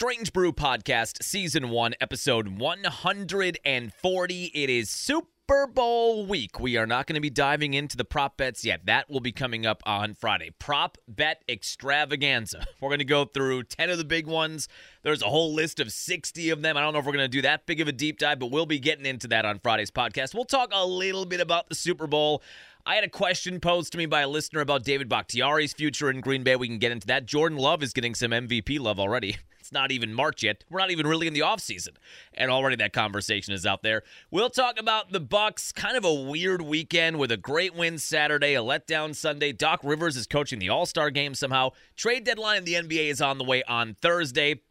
Strange Brew Podcast, Season 1, Episode 140. It is Super Bowl week. We are not going to be diving into the prop bets yet. That will be coming up on Friday. Prop bet extravaganza. We're going to go through 10 of the big ones. There's a whole list of 60 of them. I don't know if we're going to do that big of a deep dive, but we'll be getting into that on Friday's podcast. We'll talk a little bit about the Super Bowl. I had a question posed to me by a listener about David Bakhtiari's future in Green Bay. We can get into that. Jordan Love is getting some MVP love already. It's not even March yet. We're not even really in the offseason. And already that conversation is out there. We'll talk about the Bucks. Kind of a weird weekend with a great win Saturday, a letdown Sunday. Doc Rivers is coaching the All-Star game somehow. Trade deadline in the NBA is on the way on Thursday.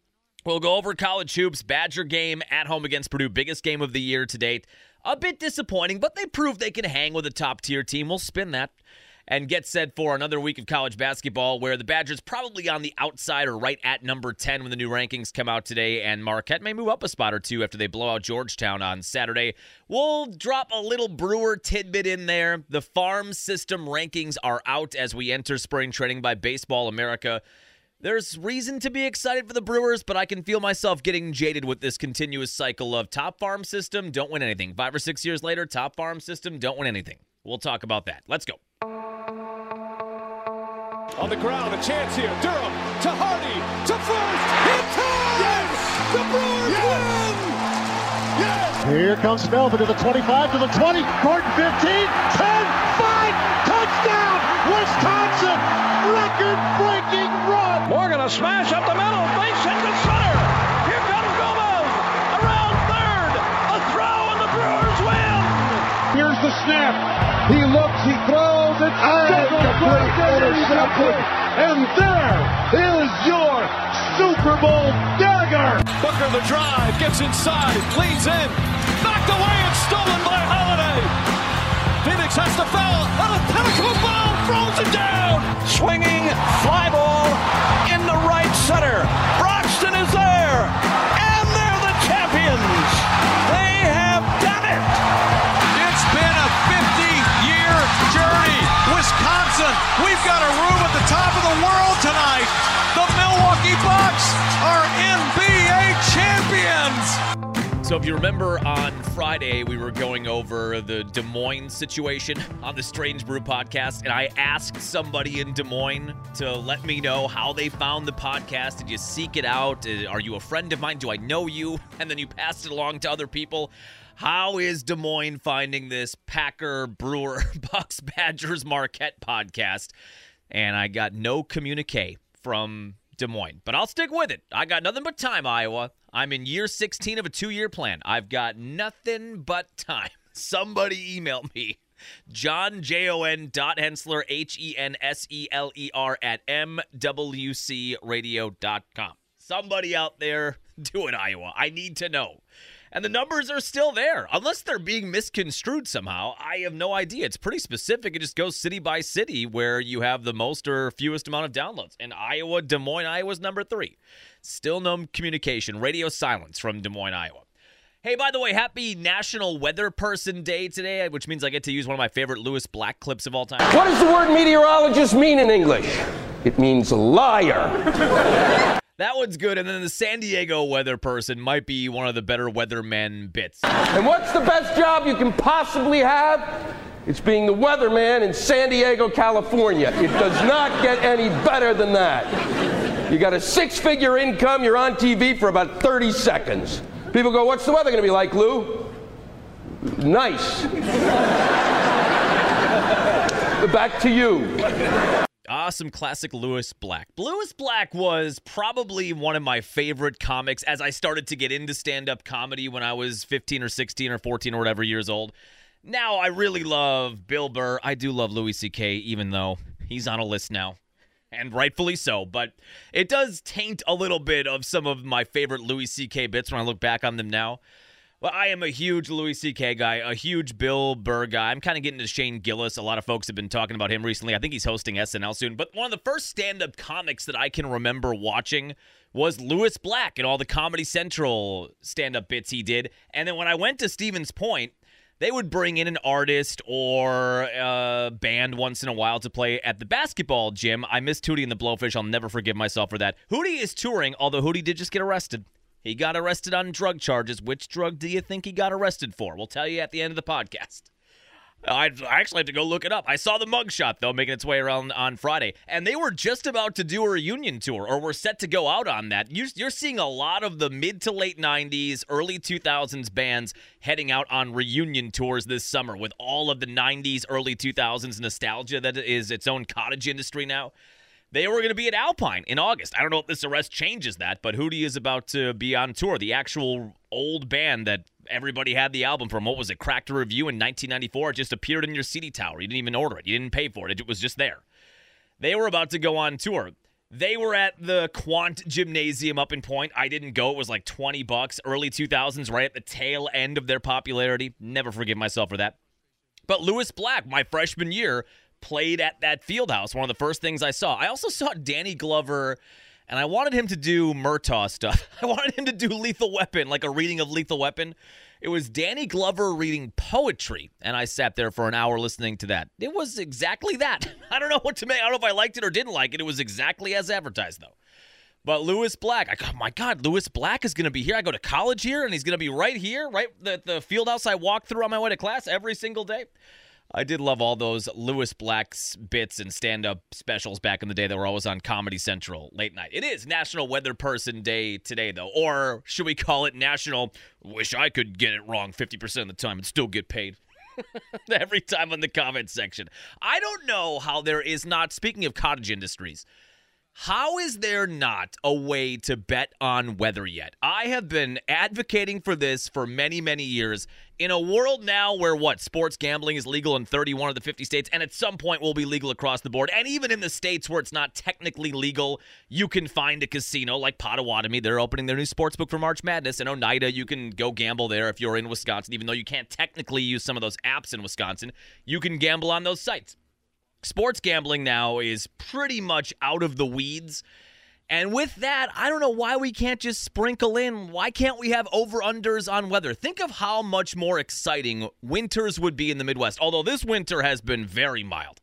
We'll go over college hoops, Badger game at home against Purdue, biggest game of the year to date. A bit disappointing, but they proved they can hang with a top tier team. We'll spin that and get set for another week of college basketball where the Badgers probably on the outside or right at number 10 when the new rankings come out today, and Marquette may move up a spot or two after they blow out Georgetown on Saturday. We'll drop a little Brewer tidbit in there. The farm system rankings are out as we enter spring training by Baseball America. There's reason to be excited for the Brewers, but I can feel myself getting jaded with this continuous cycle of top farm system, don't win anything. Five or six years later, top farm system, don't win anything. We'll talk about that. Let's go. On the ground, a chance here. Durham to Hardy to first. Hit time! Yes! The Brewers yes! win! Yes! Here comes Melvin to the 25, to the 20, Gordon 15, 10, 5, touchdown! Wisconsin! Record-breaking run! Morgan a smash up the middle, face into center. Here comes Gomez around third. A throw and the Brewers win. Here's the snap. He looks, he throws, it interception. And there is your Super Bowl dagger. Booker the drive, gets inside, leans in, knocked away and stolen by Holiday. Phoenix has to foul We've got a room at the top of the world tonight. The Milwaukee Bucks are NBA champions. So, if you remember on Friday, we were going over the Des Moines situation on the Strange Brew podcast, and I asked somebody in Des Moines to let me know how they found the podcast. Did you seek it out? Uh, Are you a friend of mine? Do I know you? And then you passed it along to other people. How is Des Moines finding this Packer, Brewer, Bucks, Badgers, Marquette podcast? And I got no communique from Des Moines, but I'll stick with it. I got nothing but time, Iowa. I'm in year 16 of a two year plan. I've got nothing but time. Somebody email me. John J O N dot Henseler H E N S E L E R at MWCRadio.com. Somebody out there do it, Iowa. I need to know. And the numbers are still there. Unless they're being misconstrued somehow, I have no idea. It's pretty specific. It just goes city by city where you have the most or fewest amount of downloads. And Iowa, Des Moines, Iowa's number three. Still no communication. Radio silence from Des Moines, Iowa. Hey, by the way, happy National Weather Person Day today, which means I get to use one of my favorite Lewis Black clips of all time. What does the word meteorologist mean in English? It means liar. That one's good. And then the San Diego weather person might be one of the better weatherman bits. And what's the best job you can possibly have? It's being the weatherman in San Diego, California. It does not get any better than that. You got a six figure income, you're on TV for about 30 seconds. People go, What's the weather going to be like, Lou? Nice. Back to you. Ah, some classic Lewis Black. Lewis Black was probably one of my favorite comics as I started to get into stand up comedy when I was 15 or 16 or 14 or whatever years old. Now I really love Bill Burr. I do love Louis C.K., even though he's on a list now. And rightfully so, but it does taint a little bit of some of my favorite Louis C.K. bits when I look back on them now. Well, I am a huge Louis C.K. guy, a huge Bill Burr guy. I'm kind of getting to Shane Gillis. A lot of folks have been talking about him recently. I think he's hosting SNL soon. But one of the first stand up comics that I can remember watching was Lewis Black and all the Comedy Central stand up bits he did. And then when I went to Stevens Point, they would bring in an artist or a band once in a while to play at the basketball gym. I missed Hootie and the Blowfish. I'll never forgive myself for that. Hootie is touring, although Hootie did just get arrested. He got arrested on drug charges. Which drug do you think he got arrested for? We'll tell you at the end of the podcast. I actually have to go look it up. I saw the mugshot though making its way around on Friday, and they were just about to do a reunion tour, or were set to go out on that. You're, seeing a lot of the mid to late '90s, early 2000s bands heading out on reunion tours this summer, with all of the '90s, early 2000s nostalgia that is its own cottage industry now. They were going to be at Alpine in August. I don't know if this arrest changes that, but Hootie is about to be on tour. The actual old band that everybody had the album from. What was it? Cracked Rear View in 1994. It just appeared in your CD tower. You didn't even order it. You didn't pay for it. It was just there. They were about to go on tour. They were at the Quandt Gymnasium up in Point. I didn't go. It was like 20 bucks. Early 2000s, right at the tail end of their popularity. Never forgive myself for that. But Lewis Black, my freshman year, played at that field house. One of the first things I saw. I also saw Danny Glover and I wanted him to do Murtaugh stuff. I wanted him to do Lethal Weapon, like a reading of Lethal Weapon. It was Danny Glover reading poetry, and I sat there for an hour listening to that. It was exactly that. I don't know what to make. I don't know if I liked it or didn't like it. It was exactly as advertised, though. But Lewis Black, I go, oh my God, Lewis Black is going to be here. I go to college here, and he's going to be right here, right the the field house I walk through on my way to class every single day. I did love all those Lewis Black's bits and stand up specials back in the day that were always on Comedy Central late night. It is National Weather Person Day today, though. Or should we call it National Wish I Could Get It Wrong 50% of the time and still get paid? Every time on the comment section. I don't know how there is not, speaking of cottage industries, how is there not a way to bet on weather yet? I have been advocating for this for many, many years. In a world now where what sports gambling is legal in 31 of the 50 states, and at some point will be legal across the board, and even in the states where it's not technically legal, you can find a casino like Potawatomi. They're opening their new sports book for March Madness. And Oneida, you can go gamble there if you're in Wisconsin, even though you can't technically use some of those apps in Wisconsin. You can gamble on those sites sports gambling now is pretty much out of the weeds. And with that, I don't know why we can't just sprinkle in. Why can't we have over unders on weather? Think of how much more exciting winters would be in the Midwest. Although this winter has been very mild.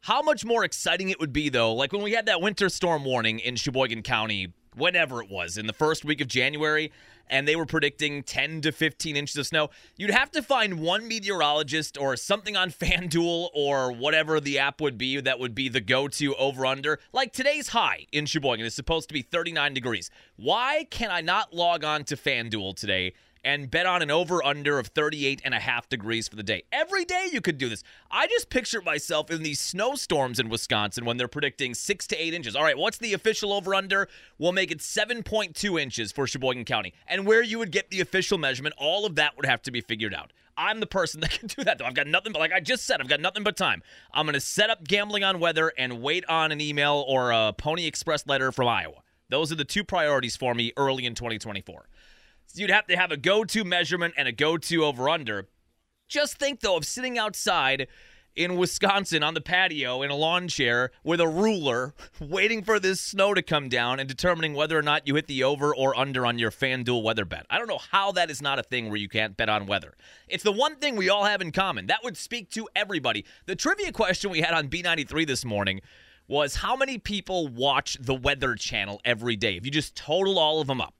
How much more exciting it would be, though, like when we had that winter storm warning in Sheboygan County, whenever it was, in the first week of January and they were predicting 10 to 15 inches of snow, you'd have to find one meteorologist or something on FanDuel or whatever the app would be that would be the go to over under. Like today's high in Sheboygan is supposed to be 39 degrees. Why can I not log on to FanDuel today and bet on an over under of 38 and a half degrees for the day. Every day you could do this. I just picture myself in these snowstorms in Wisconsin when they're predicting 6 to 8 inches. All right, what's the official over under? We'll make it 7.2 inches for Sheboygan County. And where you would get the official measurement, all of that would have to be figured out. I'm the person that can do that, though. I've got nothing but, like I just said, I've got nothing but time. I'm going to set up gambling on weather and wait on an email or a Pony Express letter from Iowa. Those are the two priorities for me early in 2024. So you'd have to have a go to measurement and a go to over under. Just think, though, of sitting outside in Wisconsin on the patio in a lawn chair with a ruler, waiting for this snow to come down and determining whether or not you hit the over or under on your FanDuel weather bet. I don't know how that is not a thing where you can't bet on weather. It's the one thing we all have in common. That would speak to everybody. The trivia question we had on B93 this morning was how many people watch the Weather Channel every day? If you just total all of them up.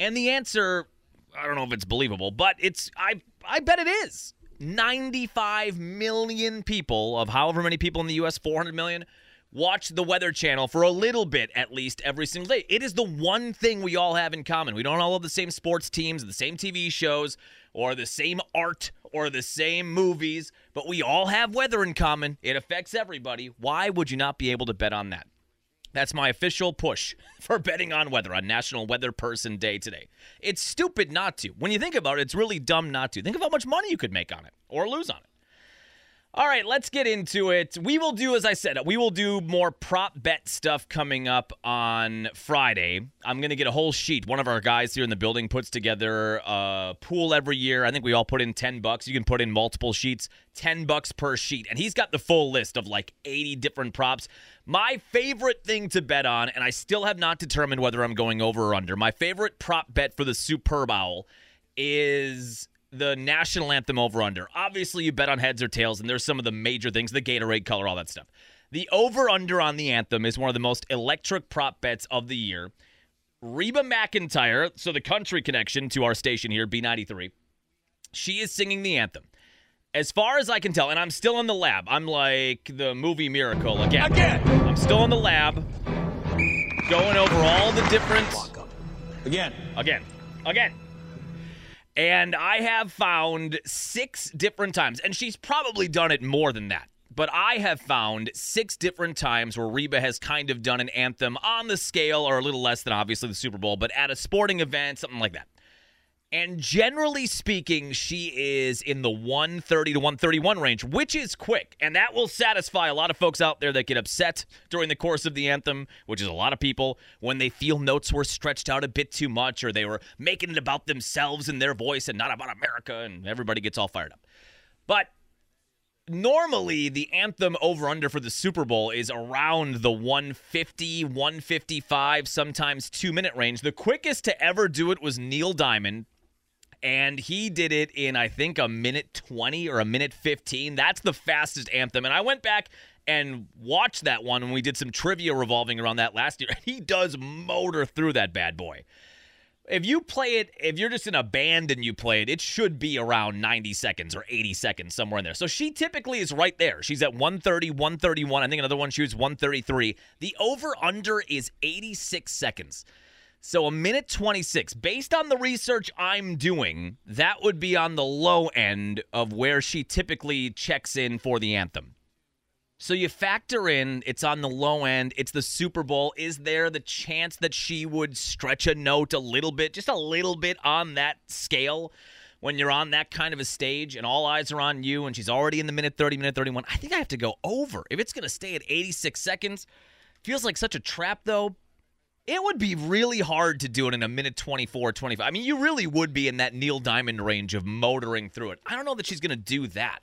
And the answer, I don't know if it's believable, but it's I I bet it is. 95 million people of however many people in the US, 400 million, watch the Weather Channel for a little bit at least every single day. It is the one thing we all have in common. We don't all have the same sports teams, the same TV shows, or the same art, or the same movies, but we all have weather in common. It affects everybody. Why would you not be able to bet on that? That's my official push for betting on weather on National Weather Person Day today. It's stupid not to. When you think about it, it's really dumb not to. Think of how much money you could make on it or lose on it. All right, let's get into it. We will do, as I said, we will do more prop bet stuff coming up on Friday. I'm going to get a whole sheet. One of our guys here in the building puts together a pool every year. I think we all put in 10 bucks. You can put in multiple sheets, 10 bucks per sheet. And he's got the full list of like 80 different props. My favorite thing to bet on, and I still have not determined whether I'm going over or under, my favorite prop bet for the Super Bowl is the national anthem over under. Obviously, you bet on heads or tails, and there's some of the major things the Gatorade color, all that stuff. The over under on the anthem is one of the most electric prop bets of the year. Reba McEntire, so the country connection to our station here, B93, she is singing the anthem. As far as I can tell, and I'm still in the lab, I'm like the movie Miracle again. Again. I'm still in the lab, going over all the different. Again. Again. Again. And I have found six different times, and she's probably done it more than that. But I have found six different times where Reba has kind of done an anthem on the scale, or a little less than obviously the Super Bowl, but at a sporting event, something like that. And generally speaking, she is in the 130 to 131 range, which is quick. And that will satisfy a lot of folks out there that get upset during the course of the anthem, which is a lot of people, when they feel notes were stretched out a bit too much or they were making it about themselves and their voice and not about America, and everybody gets all fired up. But normally the anthem over under for the Super Bowl is around the 150, 155, sometimes two minute range. The quickest to ever do it was Neil Diamond and he did it in I think a minute 20 or a minute 15. That's the fastest anthem. And I went back and watched that one when we did some trivia revolving around that last year. He does motor through that bad boy. If you play it, if you're just in a band and you play it, it should be around 90 seconds or 80 seconds, somewhere in there. So she typically is right there. She's at 130, 131. I think another one she was 133. The over under is 86 seconds. So a minute 26. Based on the research I'm doing, that would be on the low end of where she typically checks in for the anthem. So you factor in it's on the low end, it's the Super Bowl. Is there the chance that she would stretch a note a little bit, just a little bit on that scale when you're on that kind of a stage and all eyes are on you and she's already in the minute 30, minute 31? I think I have to go over. If it's going to stay at 86 seconds, feels like such a trap though. It would be really hard to do it in a minute 24, 25. I mean, you really would be in that Neil Diamond range of motoring through it. I don't know that she's going to do that.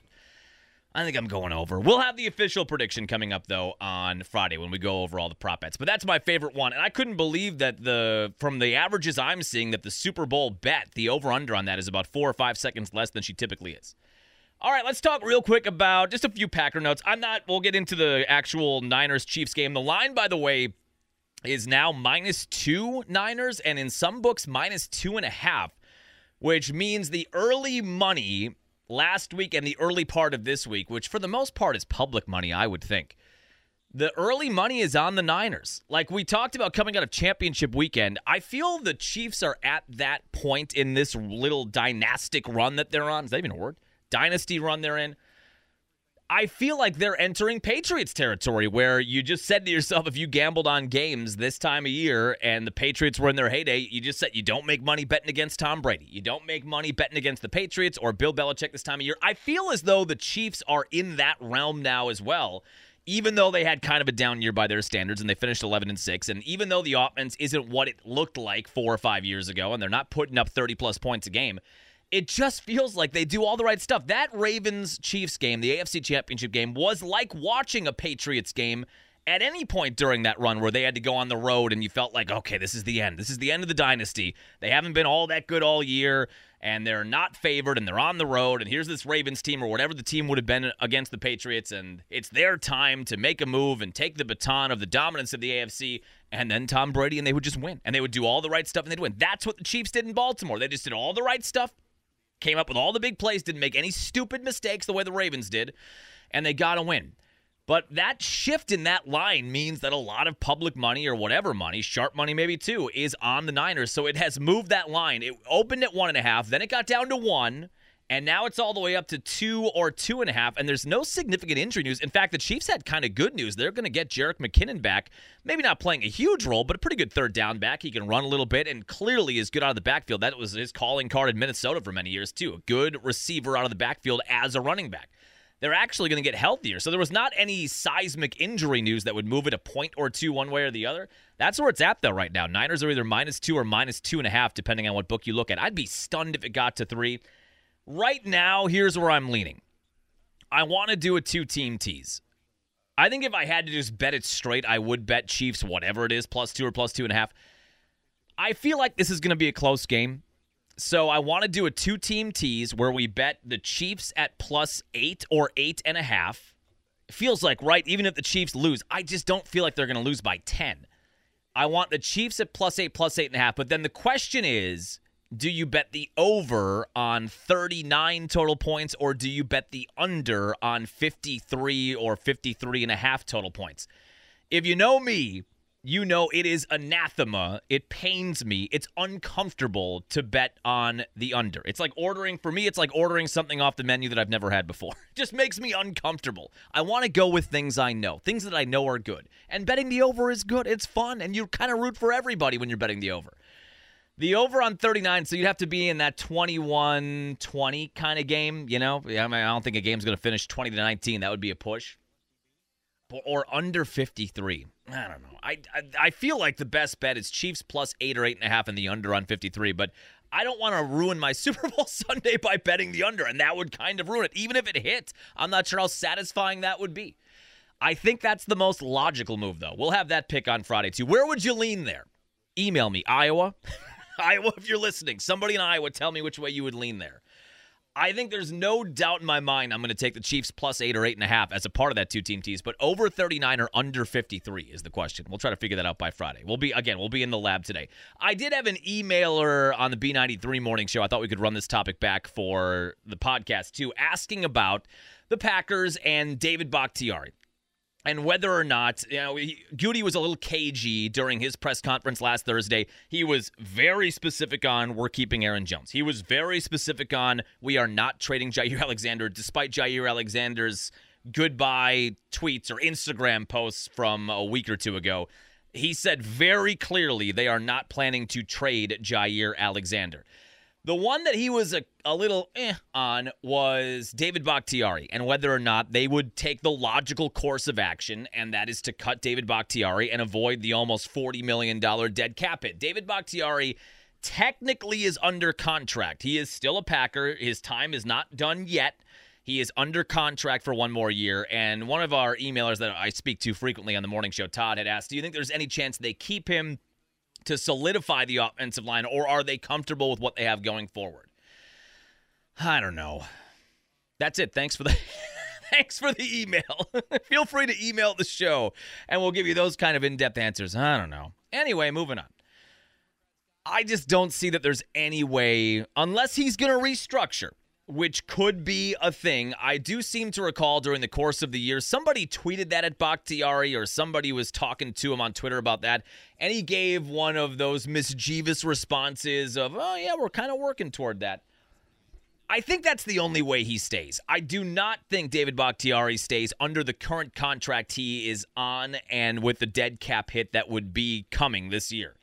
I think I'm going over. We'll have the official prediction coming up though on Friday when we go over all the prop bets. But that's my favorite one, and I couldn't believe that the from the averages I'm seeing that the Super Bowl bet the over under on that is about four or five seconds less than she typically is. All right, let's talk real quick about just a few Packer notes. I'm not. We'll get into the actual Niners Chiefs game. The line, by the way, is now minus two Niners, and in some books minus two and a half, which means the early money last week and the early part of this week, which for the most part is public money, I would think. The early money is on the Niners. Like we talked about coming out of championship weekend, I feel the Chiefs are at that point in this little dynastic run that they're on. Is that even a word? Dynasty run they're in. I feel like they're entering Patriots territory where you just said to yourself, if you gambled on games this time of year and the Patriots were in their heyday, you just said you don't make money betting against Tom Brady. You don't make money betting against the Patriots or Bill Belichick this time of year. I feel as though the Chiefs are in that realm now as well. Even though they had kind of a down year by their standards and they finished 11 and 6, and even though the offense isn't what it looked like four or five years ago and they're not putting up 30 plus points a game, it just feels like they do all the right stuff. That Ravens Chiefs game, the AFC Championship game, was like watching a Patriots game at any point during that run where they had to go on the road and you felt like, okay, this is the end. This is the end of the dynasty. They haven't been all that good all year and they're not favored and they're on the road. And here's this Ravens team or whatever the team would have been against the Patriots. And it's their time to make a move and take the baton of the dominance of the AFC. And then Tom Brady and they would just win. And they would do all the right stuff and they'd win. That's what the Chiefs did in Baltimore. They just did all the right stuff came up with all the big plays, didn't make any stupid mistakes the way the Ravens did, and they got a win. But that shift in that line means that a lot of public money or whatever money, sharp money maybe too, is on the Niners. So it has moved that line. It opened at one and a half, then it got down to one, and now it's all the way up to two or two and a half. And there's no significant injury news. In fact, the Chiefs had kind of good news. They're going to get Jerick McKinnon back. Maybe not playing a huge role, but a pretty good third down back. He can run a little bit and clearly is good out of the backfield. That was his calling card in Minnesota for many years, too. A good receiver out of the backfield as a running back. They're actually going to get healthier. So there was not any seismic injury news that would move it a point or two one way or the other. That's where it's at, though, right now. Niners are either minus two or minus two and a half, depending on what book you look at. I'd be stunned if it got to three. Right now, here's where I'm leaning. I want to do a two team tease. I think if I had to just bet it straight, I would bet Chiefs, whatever it is, plus two or plus two and a half. I feel like this is going to be a close game. So I want to do a two team tease where we bet the Chiefs at plus eight or eight and a half. feels like, right? Even if the Chiefs lose, I just don't feel like they're going to lose by 10. I want the Chiefs at plus eight, plus eight and a half. But then the question is do you bet the over on 39 total points or do you bet the under on 53 or 53 and a half total points? If you know me, you know it is anathema. It pains me. It's uncomfortable to bet on the under. It's like ordering, for me, it's like ordering something off the menu that I've never had before. It just makes me uncomfortable. I want to go with things I know, things that I know are good. And betting the over is good. It's fun. And you kind of root for everybody when you're betting the over. The over on 39, so you'd have to be in that 21 20 kind of game, you know? I, mean, I don't think a game's going to finish 20 to 19. That would be a push. Or under 53. I don't know. I, I, I feel like the best bet is Chiefs plus eight or eight and a half in the under on 53, but I don't want to ruin my Super Bowl Sunday by betting the under, and that would kind of ruin it. Even if it hit, I'm not sure how satisfying that would be. I think that's the most logical move, though. We'll have that pick on Friday, too. Where would you lean there? Email me, Iowa. Iowa, if you're listening, somebody in Iowa, tell me which way you would lean there. I think there's no doubt in my mind I'm going to take the Chiefs plus eight or eight and a half as a part of that two team tease, but over 39 or under 53 is the question. We'll try to figure that out by Friday. We'll be, again, we'll be in the lab today. I did have an emailer on the B93 morning show. I thought we could run this topic back for the podcast too, asking about the Packers and David Bakhtiari and whether or not you know he, Gutey was a little cagey during his press conference last Thursday. He was very specific on we're keeping Aaron Jones. He was very specific on we are not trading Jaire Alexander, despite Jaire Alexander's goodbye tweets or Instagram posts from a week or two ago. He said very clearly they are not planning to trade Jaire Alexander. The one that he was a, a little eh on was David Bakhtiari and whether or not they would take the logical course of action, and that is to cut David Bakhtiari and avoid the almost $40 million dead cap hit. David Bakhtiari technically is under contract. He is still a Packer. His time is not done yet. He is under contract for one more year. And one of our emailers that I speak to frequently on the morning show, Todd, had asked, Do you think there's any chance they keep him? To solidify the offensive line, or are they comfortable with what they have going forward? I don't know. That's it. Thanks for the thanks for the email. Feel free to email the show, and we'll give you those kind of in-depth answers. I don't know. Anyway, moving on. I just don't see that there's any way, unless he's going to restructure which could be a thing. I do seem to recall during the course of the year, somebody tweeted that at Bakhtiari or somebody was talking to him on Twitter about that. And he gave one of those mischievous responses of, oh, yeah, we're kind of working toward that. I think that's the only way he stays. I do not think David Bakhtiari stays under the current contract he is on and with the dead cap hit that would be coming this year.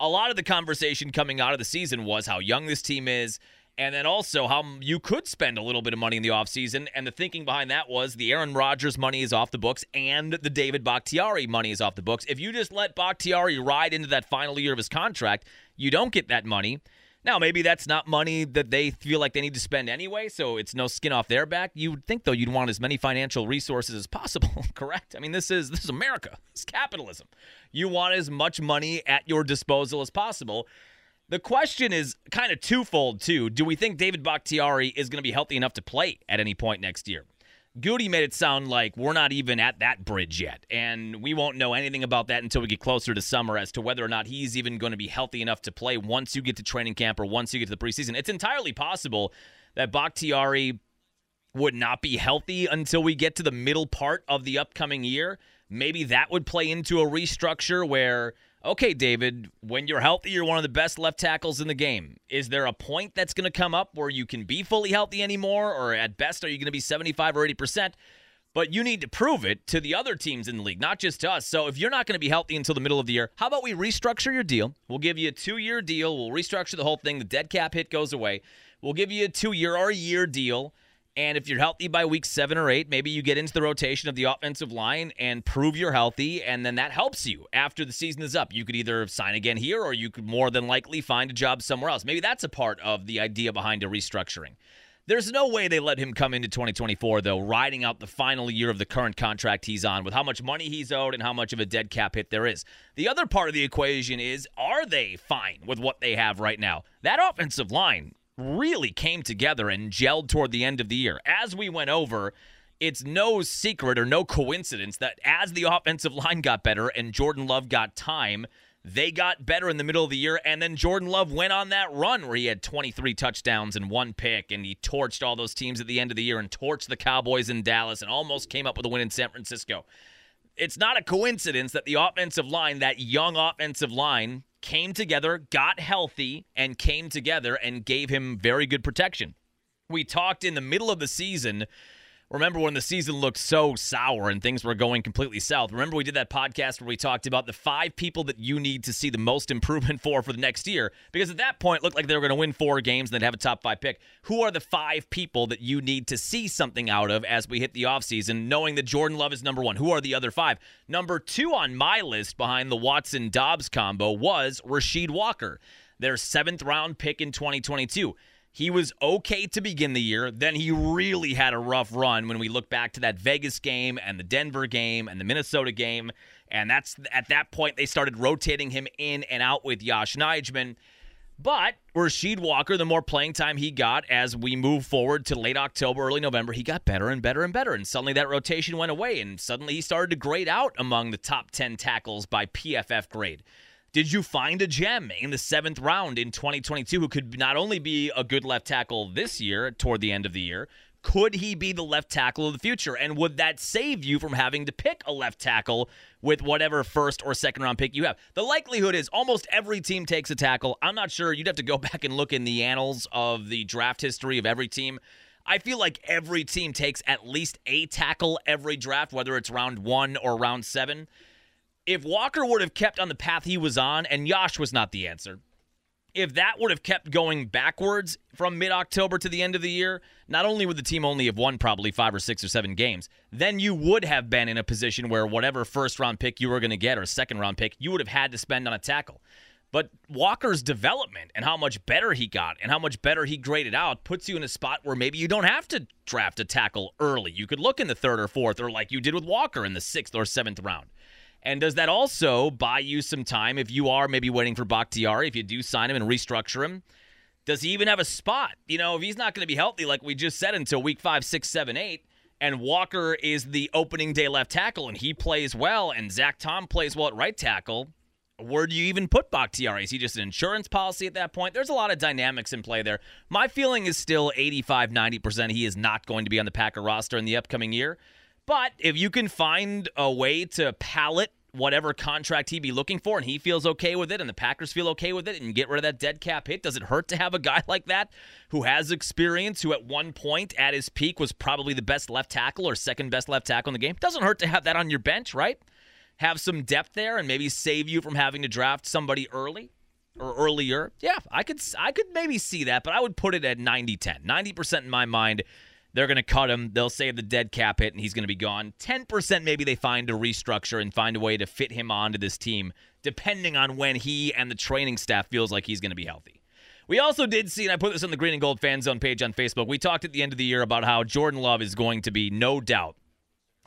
A lot of the conversation coming out of the season was how young this team is and then also how you could spend a little bit of money in the offseason. And the thinking behind that was the Aaron Rodgers money is off the books and the David Bakhtiari money is off the books. If you just let Bakhtiari ride into that final year of his contract, you don't get that money. Now, maybe that's not money that they feel like they need to spend anyway, so it's no skin off their back. You would think though you'd want as many financial resources as possible, correct? I mean, this is this is America. It's capitalism. You want as much money at your disposal as possible. The question is kind of twofold, too. Do we think David Bakhtiari is going to be healthy enough to play at any point next year? Gutey made it sound like we're not even at that bridge yet, and we won't know anything about that until we get closer to summer as to whether or not he's even going to be healthy enough to play once you get to training camp or once you get to the preseason. It's entirely possible that Bakhtiari would not be healthy until we get to the middle part of the upcoming year. Maybe that would play into a restructure where okay, David, when you're healthy, you're one of the best left tackles in the game. Is there a point that's going to come up where you can be fully healthy anymore? Or at best, are you going to be 75 or 80%? But you need to prove it to the other teams in the league, not just to us. So if you're not going to be healthy until the middle of the year, how about we restructure your deal? We'll give you a two year deal. We'll restructure the whole thing. The dead cap hit goes away. We'll give you a two year or a year deal. And if you're healthy by week seven or eight, maybe you get into the rotation of the offensive line and prove you're healthy, and then that helps you after the season is up. You could either sign again here or you could more than likely find a job somewhere else. Maybe that's a part of the idea behind a restructuring. There's no way they let him come into 2024, though, riding out the final year of the current contract he's on with how much money he's owed and how much of a dead cap hit there is. The other part of the equation is are they fine with what they have right now? That offensive line really came together and gelled toward the end of the year. As we went over, it's no secret or no coincidence that as the offensive line got better and Jordan Love got time, they got better in the middle of the year, and then Jordan Love went on that run where he had 23 touchdowns and one pick, and he torched all those teams at the end of the year and torched the Cowboys in Dallas and almost came up with a win in San Francisco. It's not a coincidence that the offensive line, that young offensive line, came together, got healthy, and came together and gave him very good protection. We talked in the middle of the season Remember when the season looked so sour and things were going completely south? Remember we did that podcast where we talked about the five people that you need to see the most improvement for for the next year? Because at that point, it looked like they were going to win four games and then have a top five pick. Who are the five people that you need to see something out of as we hit the offseason, knowing that Jordan Love is number one? Who are the other five? Number two on my list behind the Watson Doubs combo was Rasheed Walker, their seventh round pick in 2022. He was okay to begin the year. Then he really had a rough run when we look back to that Vegas game and the Denver game and the Minnesota game. And that's at that point they started rotating him in and out with Yosh Nijman. But Rasheed Walker, the more playing time he got as we move forward to late October, early November, he got better and better and better. And suddenly that rotation went away. And suddenly he started to grade out among the top 10 tackles by PFF grade. Did you find a gem in the seventh round in 2022 who could not only be a good left tackle this year toward the end of the year, could he be the left tackle of the future? And would that save you from having to pick a left tackle with whatever first or second round pick you have? The likelihood is almost every team takes a tackle. I'm not sure. You'd have to go back and look in the annals of the draft history of every team. I feel like every team takes at least a tackle every draft, whether it's round one or round seven if Walker would have kept on the path he was on, and Yosh was not the answer, if that would have kept going backwards from mid October to the end of the year, not only would the team only have won probably five or six or seven games, then you would have been in a position where whatever first round pick you were going to get or second round pick, you would have had to spend on a tackle. But Walker's development and how much better he got and how much better he graded out puts you in a spot where maybe you don't have to draft a tackle early. You could look in the third or fourth, or like you did with Walker in the sixth or seventh round. And does that also buy you some time if you are maybe waiting for Bakhtiari, if you do sign him and restructure him? Does he even have a spot? You know, if he's not going to be healthy, like we just said, until week five, six, seven, eight, and Walker is the opening day left tackle and he plays well, and Zach Tom plays well at right tackle, where do you even put Bakhtiari? Is he just an insurance policy at that point? There's a lot of dynamics in play there. My feeling is still 85, 90% he is not going to be on the Packer roster in the upcoming year. But if you can find a way to pallet whatever contract he'd be looking for and he feels okay with it and the Packers feel okay with it and get rid of that dead cap hit, does it hurt to have a guy like that who has experience, who at one point at his peak was probably the best left tackle or second best left tackle in the game? Doesn't hurt to have that on your bench, right? Have some depth there and maybe save you from having to draft somebody early or earlier. Yeah, I could I could maybe see that, but I would put it at 90-10. 90% in my mind they're going to cut him. They'll save the dead cap hit, and he's going to be gone. 10% maybe they find a restructure and find a way to fit him onto this team, depending on when he and the training staff feels like he's going to be healthy. We also did see, and I put this on the Green and Gold Fan Zone page on Facebook. We talked at the end of the year about how Jordan Love is going to be, no doubt,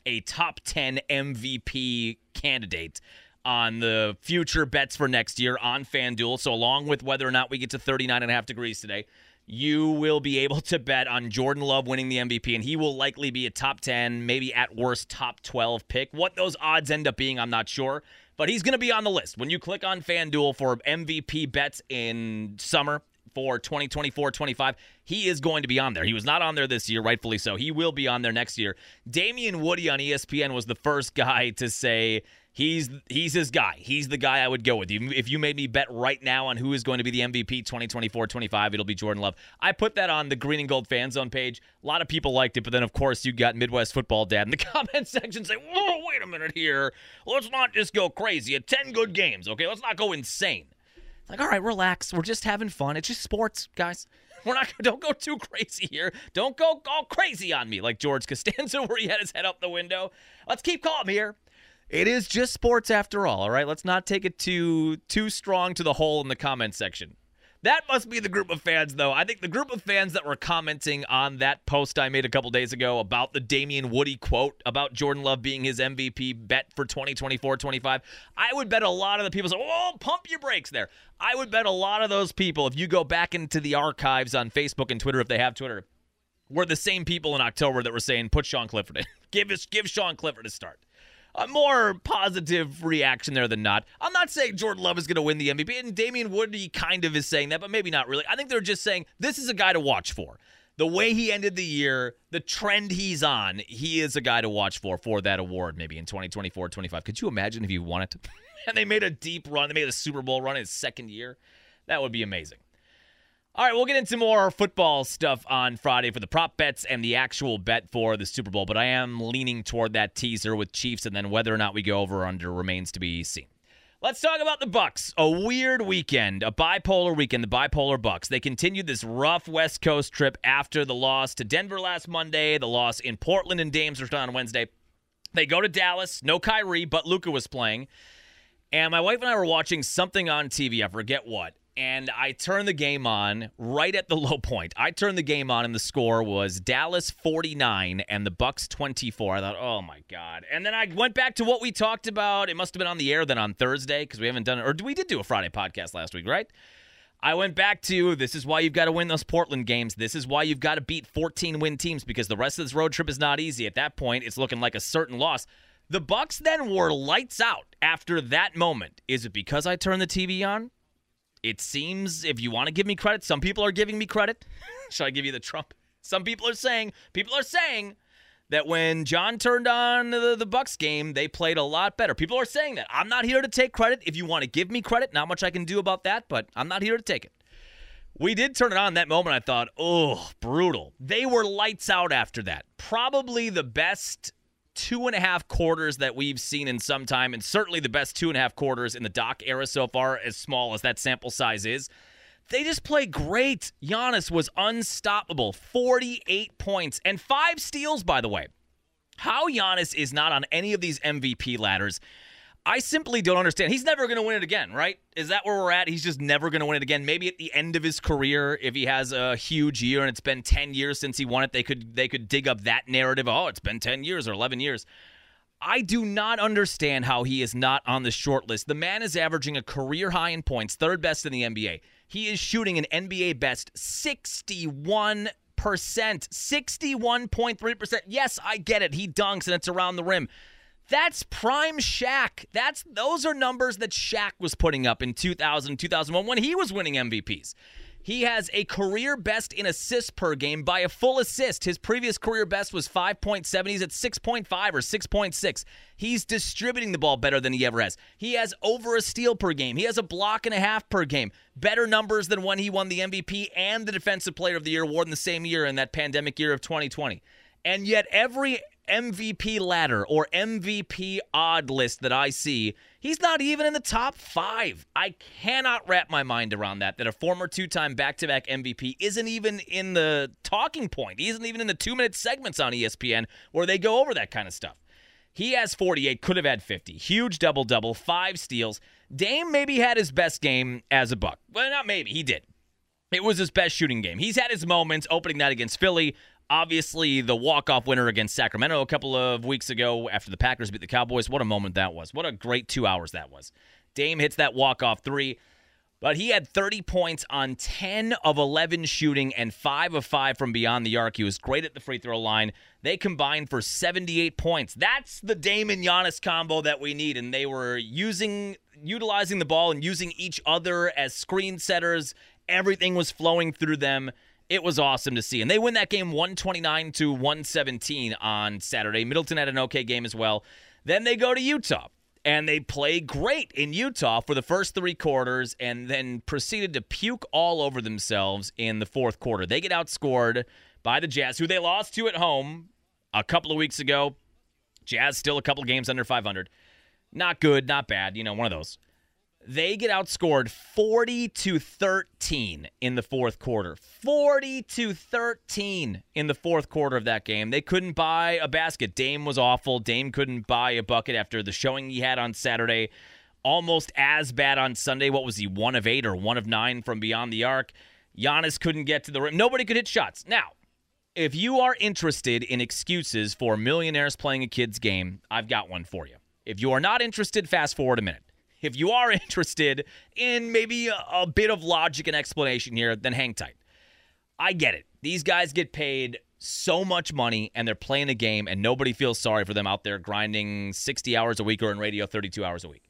a top 10 MVP candidate on the future bets for next year on FanDuel. So, along with whether or not we get to 39 and a half degrees today, you will be able to bet on Jordan Love winning the MVP, and he will likely be a top 10, maybe at worst top 12 pick. What those odds end up being, I'm not sure, but he's going to be on the list. When you click on FanDuel for MVP bets in summer for 2024 25, he is going to be on there. He was not on there this year, rightfully so. He will be on there next year. Damien Woody on ESPN was the first guy to say He's he's his guy. He's the guy I would go with. If you made me bet right now on who is going to be the MVP 2024-25, it'll be Jordan Love. I put that on the Green and Gold fan zone page. A lot of people liked it, but then of course you got Midwest Football Dad in the comment section saying, "Whoa, wait a minute here. Let's not just go crazy. At 10 good games, okay? Let's not go insane." Like, all right, relax. We're just having fun. It's just sports, guys. We're not. Don't go too crazy here. Don't go all crazy on me like George Costanza, where he had his head up the window. Let's keep calm here. It is just sports after all, all right? Let's not take it too too strong to the hole in the comment section. That must be the group of fans, though. I think the group of fans that were commenting on that post I made a couple days ago about the Damien Woody quote about Jordan Love being his MVP bet for 2024 25. I would bet a lot of the people say, oh, pump your brakes there. I would bet a lot of those people, if you go back into the archives on Facebook and Twitter, if they have Twitter, were the same people in October that were saying, put Sean Clifford in. give, us, give Sean Clifford a start a more positive reaction there than not. I'm not saying Jordan Love is going to win the MVP, and Damien Woody kind of is saying that, but maybe not really. I think they're just saying this is a guy to watch for. The way he ended the year, the trend he's on, he is a guy to watch for for that award maybe in 2024 25. Could you imagine if he won it? and they made a deep run, they made a Super Bowl run in his second year? That would be amazing. All right, we'll get into more football stuff on Friday for the prop bets and the actual bet for the Super Bowl, but I am leaning toward that teaser with Chiefs, and then whether or not we go over under remains to be seen. Let's talk about the Bucks. A weird weekend, a bipolar weekend. The bipolar Bucks. They continued this rough West Coast trip after the loss to Denver last Monday, the loss in Portland and Dames on Wednesday. They go to Dallas. No Kyrie, but Luka was playing. And my wife and I were watching something on TV. I forget what and I turned the game on right at the low point. I turned the game on and the score was Dallas 49 and the Bucks 24. I thought, "Oh my god." And then I went back to what we talked about. It must have been on the air then on Thursday because we haven't done it or we did do a Friday podcast last week, right? I went back to this is why you've got to win those Portland games. This is why you've got to beat 14 win teams because the rest of this road trip is not easy. At that point, it's looking like a certain loss. The Bucks then were lights out after that moment. Is it because I turned the TV on? It seems if you want to give me credit, some people are giving me credit. Should I give you the Trump? Some people are saying people are saying that when John turned on the, the Bucks game, they played a lot better. People are saying that. I'm not here to take credit. If you want to give me credit, not much I can do about that, but I'm not here to take it. We did turn it on that moment. I thought, oh, brutal. They were lights out after that. Probably the best two and a half quarters that we've seen in some time, and certainly the best two and a half quarters in the Doc era so far, as small as that sample size is. They just play great. Giannis was unstoppable. 48 points and five steals, by the way. How Giannis is not on any of these MVP ladders I simply don't understand. He's never going to win it again, right? Is that where we're at? He's just never going to win it again. Maybe at the end of his career, if he has a huge year and it's been 10 years since he won it, they could they could dig up that narrative. Oh, it's been 10 years or 11 years. I do not understand how he is not on the short list. The man is averaging a career high in points, third best in the NBA. He is shooting an NBA best 61 percent 61.3%. Yes, I get it. He dunks and it's around the rim. That's prime Shaq. That's those are numbers that Shaq was putting up in 2000, 2001 when he was winning MVPs. He has a career best in assists per game by a full assist. His previous career best was 5.7. He's at 6.5 or 6.6. He's distributing the ball better than he ever has. He has over a steal per game. He has a block and a half per game. Better numbers than when he won the MVP and the Defensive Player of the Year award in the same year in that pandemic year of 2020. And yet every MVP ladder or MVP odd list that I see, he's not even in the top five. I cannot wrap my mind around that, that a former two time back to back MVP isn't even in the talking point. He isn't even in the two minute segments on ESPN where they go over that kind of stuff. He has 48, could have had 50. Huge double double, five steals. Dame maybe had his best game as a Buck. Well, not maybe, he did. It was his best shooting game. He's had his moments opening that against Philly, Obviously, the walk-off winner against Sacramento a couple of weeks ago after the Packers beat the Cowboys. What a moment that was. What a great two hours that was. Dame hits that walk-off three, but he had 30 points on 10 of 11 shooting and 5 of 5 from beyond the arc. He was great at the free throw line. They combined for 78 points. That's the Dame and Giannis combo that we need, and they were using utilizing the ball and using each other as screen setters. Everything was flowing through them it was awesome to see. And they win that game 129 to 117 on Saturday. Middleton had an okay game as well. Then they go to Utah and they play great in Utah for the first three quarters and then proceeded to puke all over themselves in the fourth quarter. They get outscored by the Jazz, who they lost to at home a couple of weeks ago. Jazz still a couple games under 500. Not good, not bad, you know, one of those. They get outscored 40 to 13 in the fourth quarter. 40 to 13 in the fourth quarter of that game. They couldn't buy a basket. Dame was awful. Dame couldn't buy a bucket after the showing he had on Saturday. almost as bad on Sunday. What was he, one of eight or one of nine from beyond the arc? Giannis couldn't get to the rim. Nobody could hit shots. Now, if you are interested in excuses for millionaires playing a kid's game, I've got one for you. If you are not interested, fast forward a minute. If you are interested in maybe a, a bit of logic and explanation here, then hang tight. I get it. These guys get paid so much money and they're playing a game and nobody feels sorry for them out there grinding 60 hours a week or in radio 32 hours a week.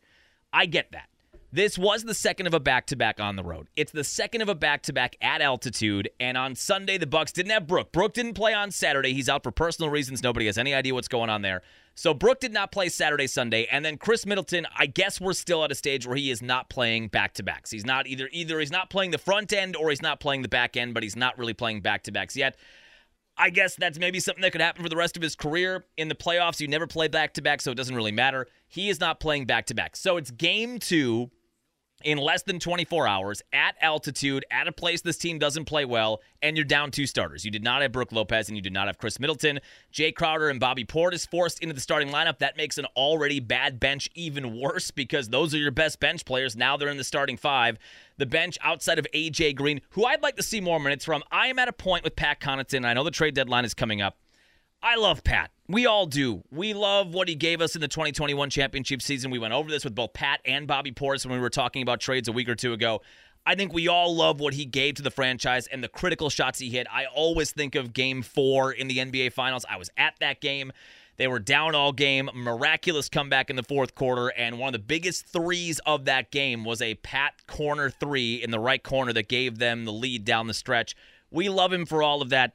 I get that. This was the second of a back-to-back on the road. It's the second of a back-to-back at altitude, and on Sunday the Bucks didn't have Brook. Brook didn't play on Saturday. He's out for personal reasons. Nobody has any idea what's going on there. So Brook did not play Saturday, Sunday, and then Khris Middleton. I guess we're still at a stage where he is not playing back-to-backs. He's not either either he's not playing the front end or he's not playing the back end, but he's not really playing back-to-backs yet. I guess that's maybe something that could happen for the rest of his career. In the playoffs, you never play back to back, so it doesn't really matter. He is not playing back to back. So it's game two in less than 24 hours at altitude at a place this team doesn't play well and you're down two starters. You did not have brook lopez and you did not have Khris middleton. Jae crowder and bobby portis forced into the starting lineup. That makes an already bad bench even worse because those are your best bench players. Now they're in the starting five. The bench outside of aj green who i'd like to see more minutes from. I am at a point with pat connaughton. I know the trade deadline is coming up I love Pat. We all do. We love what he gave us in the 2021 championship season. We went over this with both Pat and Bobby Portis when we were talking about trades a week or two ago. I think we all love what he gave to the franchise and the critical shots he hit. I always think of game four in the NBA Finals. I was at that game. They were down all game, miraculous comeback in the fourth quarter, and one of the biggest threes of that game was a Pat corner three in the right corner that gave them the lead down the stretch. We love him for all of that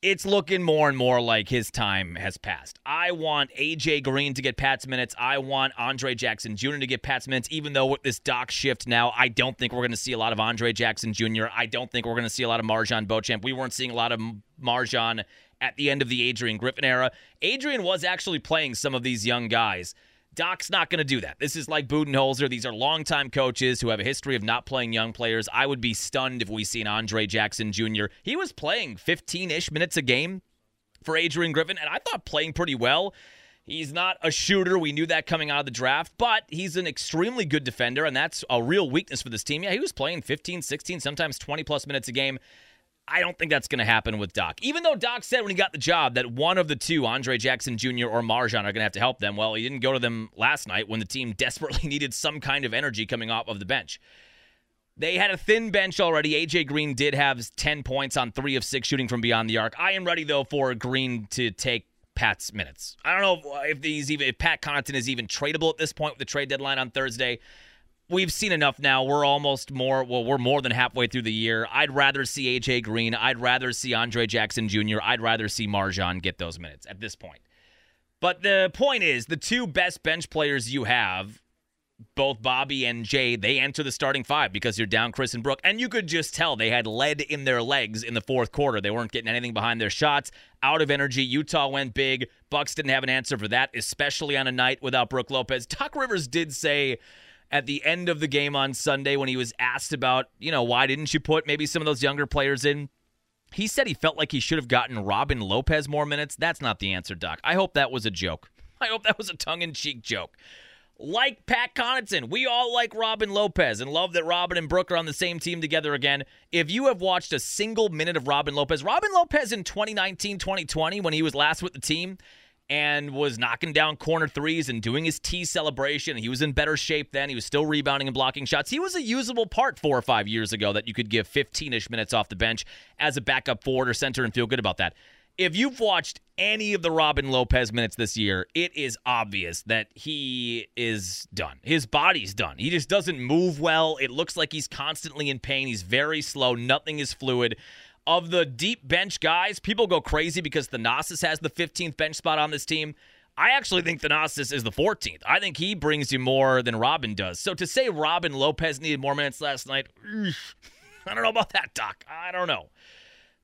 it's looking more and more like his time has passed. I want AJ Green to get Pat's minutes. I want Andre Jackson Jr. to get Pat's minutes, even though with this doc shift now, I don't think we're going to see a lot of Andre Jackson Jr. I don't think we're going to see a lot of MarJon Beauchamp. We weren't seeing a lot of MarJon at the end of the Adrian Griffin era. Adrian was actually playing some of these young guys. Doc's not going to do that. This is like Budenholzer. These are longtime coaches who have a history of not playing young players. I would be stunned if we see an Andre Jackson Jr. He was playing 15 ish minutes a game for Adrian Griffin, and I thought playing pretty well. He's not a shooter. We knew that coming out of the draft, but he's an extremely good defender, and that's a real weakness for this team. Yeah, he was playing 15, 16, sometimes 20 plus minutes a game. I don't think that's going to happen with Doc. Even though Doc said when he got the job that one of the two, Andre Jackson Jr. or MarJon, are going to have to help them. Well, he didn't go to them last night when the team desperately needed some kind of energy coming off of the bench. They had a thin bench already. AJ Green did have 10 points on three of six shooting from beyond the arc. I am ready, though, for Green to take Pat's minutes. I don't know if these even if Pat Connaughton is even tradable at this point with the trade deadline on Thursday we've seen enough now. We're almost more, well, we're more than halfway through the year. I'd rather see AJ Green. I'd rather see Andre Jackson Jr. I'd rather see MarJon get those minutes at this point. But the point is, the two best bench players you have, both Bobby and Jae, they enter the starting five because you're down Khris and Brook. And you could just tell they had lead in their legs in the fourth quarter. They weren't getting anything behind their shots. Out of energy. Utah went big. Bucks didn't have an answer for that, especially on a night without Brook Lopez. Doc Rivers did say at the end of the game on Sunday when he was asked about, you know, why didn't you put maybe some of those younger players in? He said he felt like he should have gotten Robin Lopez more minutes. That's not the answer, Doc. I hope that was a joke. I hope that was a tongue in cheek joke. Like Pat Connaughton, we all like Robin Lopez and love that Robin and Brook are on the same team together again. If you have watched a single minute of Robin Lopez, Robin Lopez in 2019 2020, when he was last with the team, and was knocking down corner threes and doing his T celebration. He was in better shape then. He was still rebounding and blocking shots. He was a usable part four or five years ago that you could give 15 ish minutes off the bench as a backup forward or center and feel good about that. If you've watched any of the Robin Lopez minutes this year, it is obvious that he is done. His body's done. He just doesn't move well. It looks like he's constantly in pain. He's very slow. Nothing is fluid of the deep bench guys, people go crazy because Thanasis has the 15th bench spot on this team. I actually think Thanasis is the 14th. I think he brings you more than Robin does. So to say Robin Lopez needed more minutes last night, I don't know about that, Doc. I don't know.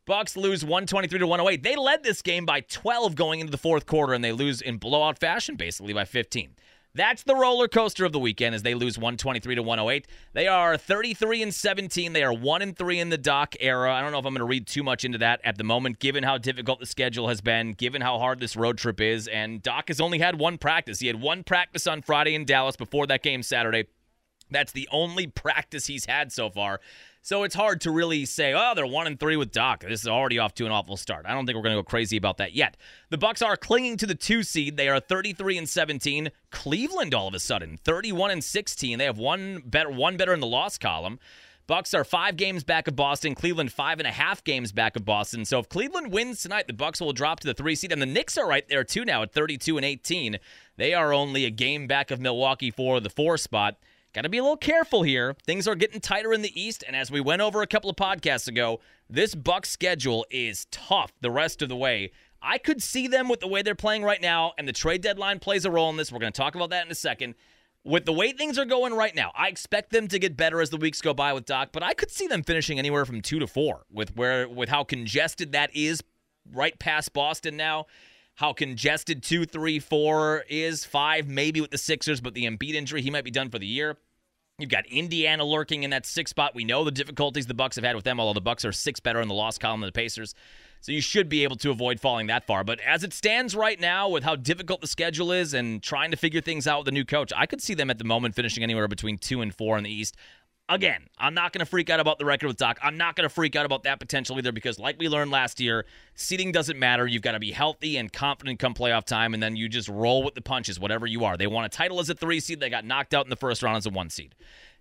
Bucks lose 123 to 108. They led this game by 12 going into the fourth quarter, and they lose in blowout fashion, basically by 15. That's the roller coaster of the weekend as they lose 123 to 108. They are 33 and 17. They are 1 and 3 in the Doc era. I don't know if I'm going to read too much into that at the moment given how difficult the schedule has been, given how hard this road trip is and Doc has only had one practice. He had one practice on Friday in Dallas before that game Saturday. That's the only practice he's had so far. So it's hard to really say, oh, they're one and three with Doc. This is already off to an awful start. I don't think we're going to go crazy about that yet. The Bucks are clinging to the two seed. They are 33 and 17. Cleveland, all of a sudden, 31 and 16. They have one better, one better in the loss column. Bucks are five games back of Boston. Cleveland five and a half games back of Boston. So if Cleveland wins tonight, the Bucks will drop to the three seed, and the Knicks are right there too now at 32 and 18. They are only a game back of Milwaukee for the four spot. Got to be a little careful here. Things are getting tighter in the East, and as we went over a couple of podcasts ago, this Bucks schedule is tough the rest of the way. I could see them with the way they're playing right now, and the trade deadline plays a role in this. We're going to talk about that in a second. With the way things are going right now, I expect them to get better as the weeks go by with Doc, but I could see them finishing anywhere from two to four with where with how congested that is right past Boston now how congested two, three, four is, five maybe with the Sixers, but the Embiid injury, he might be done for the year. You've got Indiana lurking in that six spot. We know the difficulties the Bucks have had with them, although the Bucks are six better in the loss column than the Pacers. So you should be able to avoid falling that far. But as it stands right now, with how difficult the schedule is and trying to figure things out with the new coach, I could see them at the moment finishing anywhere between two and four in the East. Again, I'm not going to freak out about the record with Doc. I'm not going to freak out about that potential either because, like we learned last year, seating doesn't matter. You've got to be healthy and confident come playoff time, and then you just roll with the punches, whatever you are. They won a title as a three seed. They got knocked out in the first round as a one seed.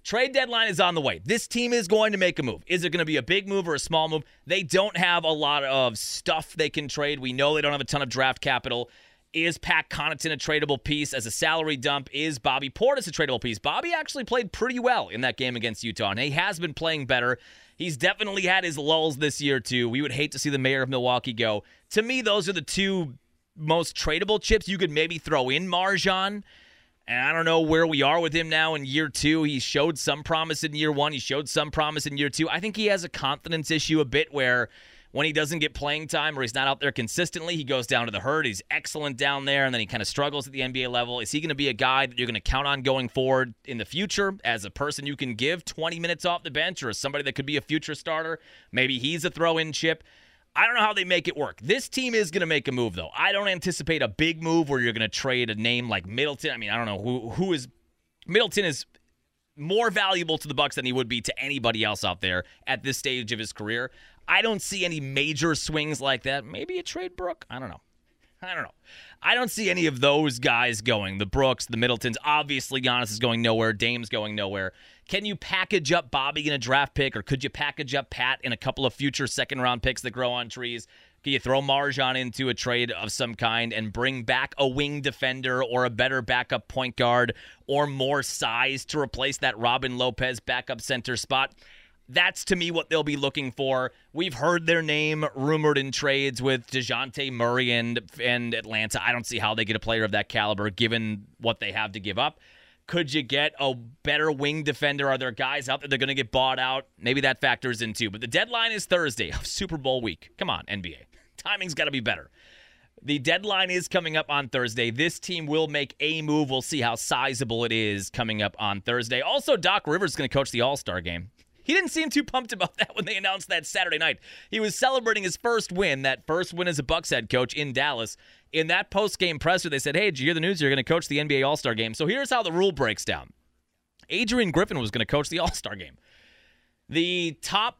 Trade deadline is on the way. This team is going to make a move. Is it going to be a big move or a small move? They don't have a lot of stuff they can trade. We know they don't have a ton of draft capital. Is Pat Connaughton a tradable piece as a salary dump? Is Bobby Portis a tradable piece? Bobby actually played pretty well in that game against Utah, and he has been playing better. He's definitely had his lulls this year, too. We would hate to see the mayor of Milwaukee go. To me, those are the two most tradable chips. You could maybe throw in MarJon. And I don't know where we are with him now in year two. He showed some promise in year one. He showed some promise in year two. I think he has a confidence issue a bit where when he doesn't get playing time or he's not out there consistently, he goes down to the herd. He's excellent down there, and then he kind of struggles at the NBA level. Is he going to be a guy that you're going to count on going forward in the future as a person you can give 20 minutes off the bench or as somebody that could be a future starter? Maybe he's a throw in chip. I don't know how they make it work. This team is going to make a move, though. I don't anticipate a big move where you're going to trade a name like Middleton. I mean, I don't know who who is Middleton is more valuable to the Bucks than he would be to anybody else out there at this stage of his career. I don't see any major swings like that. Maybe a trade Brook. I don't know. I don't know. I don't see any of those guys going. The Brooks, the Middletons. Obviously, Giannis is going nowhere. Dame's going nowhere. Can you package up Bobby in a draft pick, or could you package up Pat in a couple of future second round picks that grow on trees? Can you throw MarJon into a trade of some kind and bring back a wing defender or a better backup point guard or more size to replace that Robin Lopez backup center spot? That's to me what they'll be looking for. We've heard their name rumored in trades with Dejounte Murray and, and Atlanta. I don't see how they get a player of that caliber given what they have to give up. Could you get a better wing defender? Are there guys out there that are going to get bought out? Maybe that factors in too. But the deadline is Thursday of Super Bowl week. Come on, NBA. Timing's got to be better. The deadline is coming up on Thursday. This team will make a move. We'll see how sizable it is coming up on Thursday. Also, Doc Rivers is going to coach the All Star game. He didn't seem too pumped about that when they announced that Saturday night. He was celebrating his first win, that first win as a Bucks head coach in Dallas. In that post-game presser, they said, "Hey, did you hear the news? You're going to coach the NBA All-Star game." So here's how the rule breaks down. Adrian Griffin was going to coach the All-Star game. The top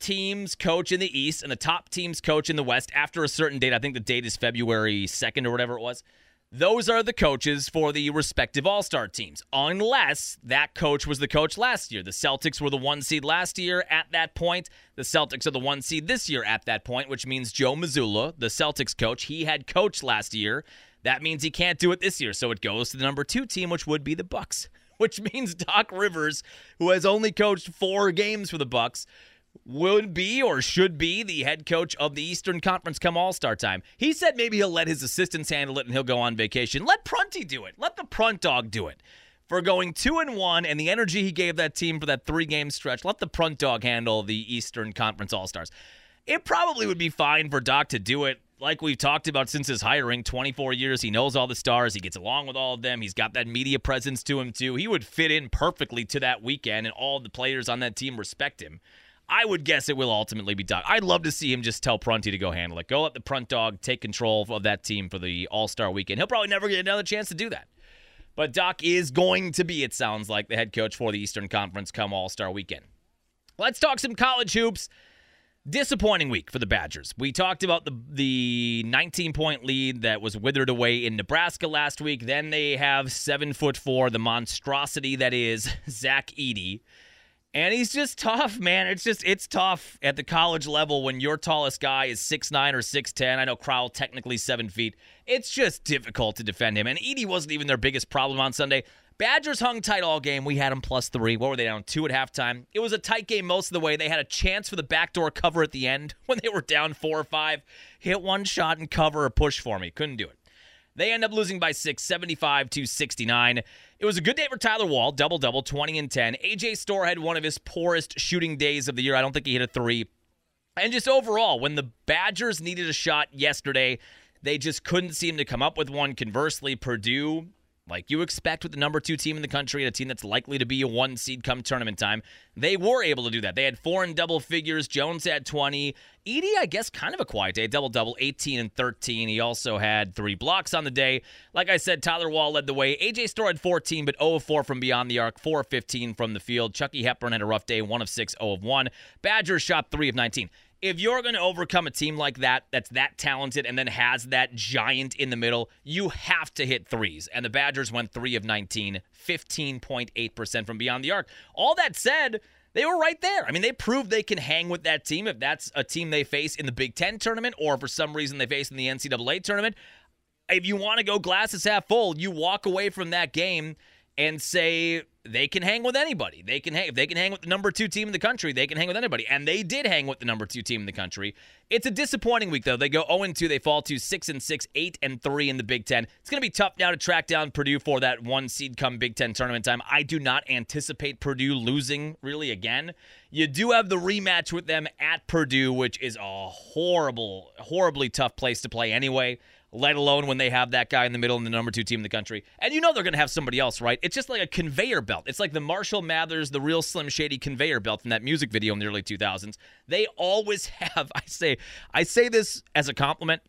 teams coach in the East and the top teams coach in the West after a certain date. I think the date is February 2nd or whatever it was. Those are the coaches for the respective All Star teams, unless that coach was the coach last year. The Celtics were the one seed last year at that point. The Celtics are the one seed this year at that point, which means Joe Mazzulla, the Celtics coach, he had coached last year. That means he can't do it this year. So it goes to the number two team, which would be the Bucks. Which means Doc Rivers, who has only coached four games for the Bucks, would be or should be the head coach of the Eastern Conference come All Star time. He said maybe he'll let his assistants handle it and he'll go on vacation. Let Prunty do it. Let the Prunt dog do it. For going two and one and the energy he gave that team for that three game stretch, let the Prunt dog handle the Eastern Conference All Stars. It probably would be fine for Doc to do it like we've talked about since his hiring, 24 years. He knows all the stars. He gets along with all of them. He's got that media presence to him, too. He would fit in perfectly to that weekend, and all the players on that team respect him. I would guess it will ultimately be Doc. I'd love to see him just tell Prunty to go handle it. Go let the Prunt dog take control of that team for the All Star weekend. He'll probably never get another chance to do that. But Doc is going to be, it sounds like, the head coach for the Eastern Conference come All Star weekend. Let's talk some college hoops. Disappointing week for the Badgers. We talked about the the 19 point lead that was withered away in Nebraska last week. Then they have seven foot four, the monstrosity that is Zach Edey. And he's just tough, man. It's just it's tough at the college level when your tallest guy is six nine or 6'10. I know Crowl technically seven feet. It's just difficult to defend him. And Edey wasn't even their biggest problem on Sunday. Badgers hung tight all game. We had them plus three. What were they down? Two at halftime. It was a tight game most of the way. They had a chance for the backdoor cover at the end when they were down four or five. Hit one shot and cover or push for me. Couldn't do it. They end up losing by six, 75 to 69. It was a good day for Tyler Wahl, double double, 20 and 10. AJ Storr had one of his poorest shooting days of the year. I don't think he hit a three. And just overall, when the Badgers needed a shot yesterday, they just couldn't seem to come up with one. Conversely, Purdue like you expect with the number two team in the country and a team that's likely to be a one seed come tournament time. They were able to do that. They had four in double figures. Jones had 20. Edey, I guess, kind of a quiet day. Double double, 18 and 13. He also had three blocks on the day. Like I said, Tyler Wahl led the way. AJ Storr had 14, but 0 of 4 from beyond the arc, 4 of 15 from the field. Chucky Hepburn had a rough day, 1 of 6, 0 of 1. Badgers shot 3 of 19 if you're going to overcome a team like that, that's that talented and then has that giant in the middle, you have to hit threes. And the Badgers went three of 19, 15.8% from beyond the arc. All that said, they were right there. I mean, they proved they can hang with that team if that's a team they face in the Big Ten tournament or for some reason they face in the NCAA tournament. If you want to go glasses half full, you walk away from that game and say they can hang with anybody. They can hang if they can hang with the number two team in the country, they can hang with anybody. And they did hang with the number two team in the country. It's a disappointing week though. They go 0 2, they fall to 6 and 6, 8 and 3 in the Big Ten. It's gonna be tough now to track down Purdue for that one seed come Big Ten tournament time. I do not anticipate Purdue losing really again. You do have the rematch with them at Purdue, which is a horrible, horribly tough place to play anyway let alone when they have that guy in the middle and the number two team in the country. And you know they're going to have somebody else, right? It's just like a conveyor belt. It's like the Marshall Mathers, the real Slim Shady conveyor belt from that music video in the early 2000s. They always have, I say, I say this as a compliment.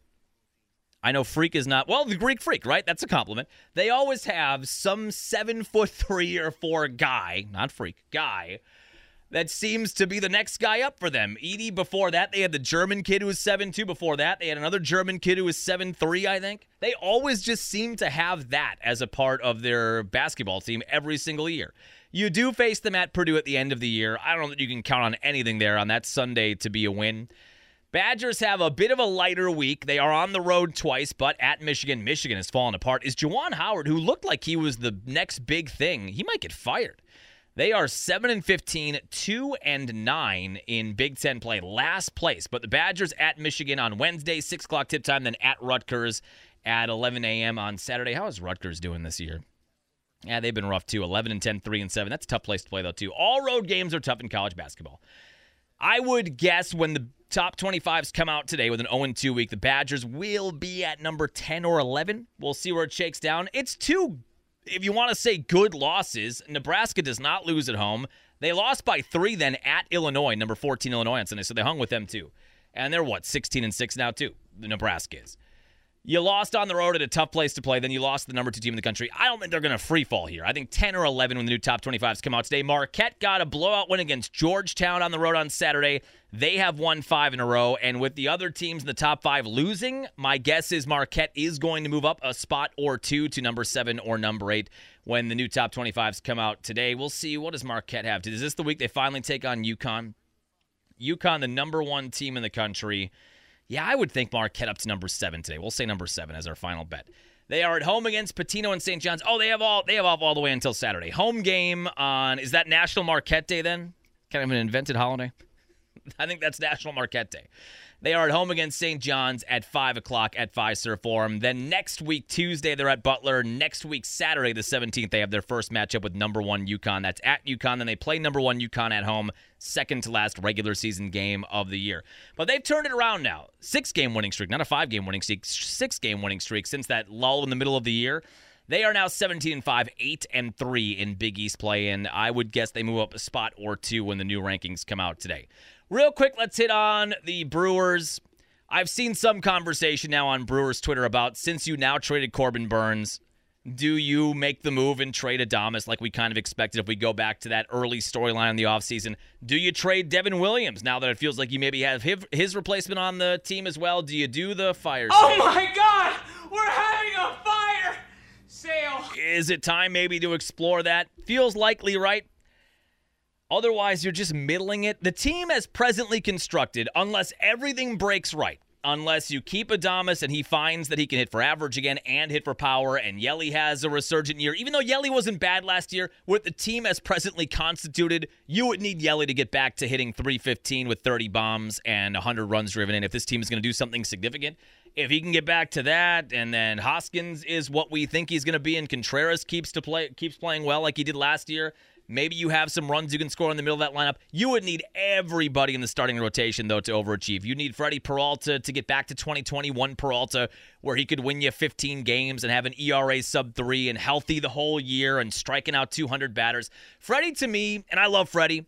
I know freak is not, well, the Greek freak, right? That's a compliment. They always have some seven foot three or four guy, not freak, guy that seems to be the next guy up for them. Edey, before that, they had the German kid who was 7 2. Before that, they had another German kid who was 7 3, I think. They always just seem to have that as a part of their basketball team every single year. You do face them at Purdue at the end of the year. I don't know that you can count on anything there on that Sunday to be a win. Badgers have a bit of a lighter week. They are on the road twice, but at Michigan, Michigan has fallen apart. Is Juwan Howard, who looked like he was the next big thing, he might get fired. They are 7 and 15, 2 and 9 in Big Ten play, last place. But the Badgers at Michigan on Wednesday, 6 o'clock tip time, then at Rutgers at 11 a.m. on Saturday. How is Rutgers doing this year? Yeah, they've been rough too. 11 and 10, 3 and 7. That's a tough place to play, though, too. All road games are tough in college basketball. I would guess when the top 25s come out today with an 0 2 week, the Badgers will be at number 10 or 11. We'll see where it shakes down. It's two if you want to say good losses, Nebraska does not lose at home. They lost by three then at Illinois, number 14 Illinois on Sunday, so they hung with them too. And they're what, 16 and 6 now too, the Nebraska is. You lost on the road at a tough place to play. Then you lost the number two team in the country. I don't think they're going to free fall here. I think 10 or 11 when the new top 25s come out today. Marquette got a blowout win against Georgetown on the road on Saturday. They have won five in a row. And with the other teams in the top five losing, my guess is Marquette is going to move up a spot or two to number seven or number eight when the new top 25s come out today. We'll see. What does Marquette have? Is this the week they finally take on UConn? UConn, the number one team in the country. Yeah, I would think Marquette up to number seven today. We'll say number seven as our final bet. They are at home against Pitino and St. John's. Oh, they have all they have off all the way until Saturday. Home game on is that National Marquette Day then? Kind of an invented holiday. I think that's National Marquette Day. They are at home against St. John's at 5 o'clock at Fiserv Forum. Then next week, Tuesday, they're at Butler. Next week, Saturday, the 17th, they have their first matchup with number one UConn. That's at UConn. Then they play number one UConn at home, second to last regular season game of the year. But they've turned it around now. Six game winning streak, not a five game winning streak, six game winning streak since that lull in the middle of the year. They are now 17 and 5, 8 and 3 in Big East play, and I would guess they move up a spot or two when the new rankings come out today. Real quick, let's hit on the Brewers. I've seen some conversation now on Brewers Twitter about since you now traded Corbin Burnes, do you make the move and trade Adames like we kind of expected if we go back to that early storyline in the offseason? Do you trade Devin Williams now that it feels like you maybe have his replacement on the team as well? Do you do the fire oh sale? Oh my God! We're having a fire sale! Is it time maybe to explore that? Feels likely, right? Otherwise, you're just middling it. The team as presently constructed, unless everything breaks right, unless you keep Adames and he finds that he can hit for average again and hit for power, and Yeli has a resurgent year. Even though Yeli wasn't bad last year, with the team as presently constituted, you would need Yeli to get back to hitting 315 with 30 bombs and 100 runs driven in if this team is going to do something significant. If he can get back to that, and then Hoskins is what we think he's going to be, and Contreras keeps to play keeps playing well like he did last year, Maybe you have some runs you can score in the middle of that lineup. You would need everybody in the starting rotation, though, to overachieve. You need Freddie Peralta to get back to 2021 Peralta, where he could win you 15 games and have an ERA sub three and healthy the whole year and striking out 200 batters. Freddie, to me, and I love Freddie.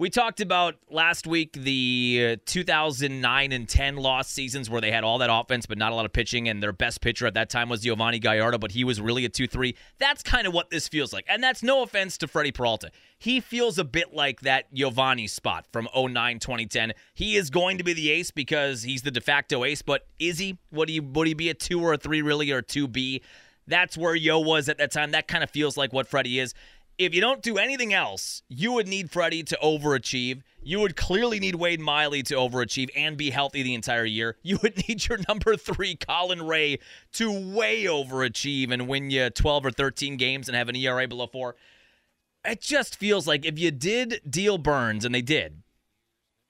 We talked about last week the uh, 2009 and 10 lost seasons where they had all that offense but not a lot of pitching, and their best pitcher at that time was Yovani Gallardo, but he was really a 2 3. That's kind of what this feels like. And that's no offense to Freddie Peralta. He feels a bit like that Giovanni spot from 09 2010. He is going to be the ace because he's the de facto ace, but is he? Would he, would he be a 2 or a 3 really, or a 2B? That's where Yo was at that time. That kind of feels like what Freddie is if you don't do anything else, you would need Freddie to overachieve. You would clearly need Wade Miley to overachieve and be healthy the entire year. You would need your number three, Colin Rea, to way overachieve and win you 12 or 13 games and have an ERA below four. It just feels like if you did deal Burnes, and they did,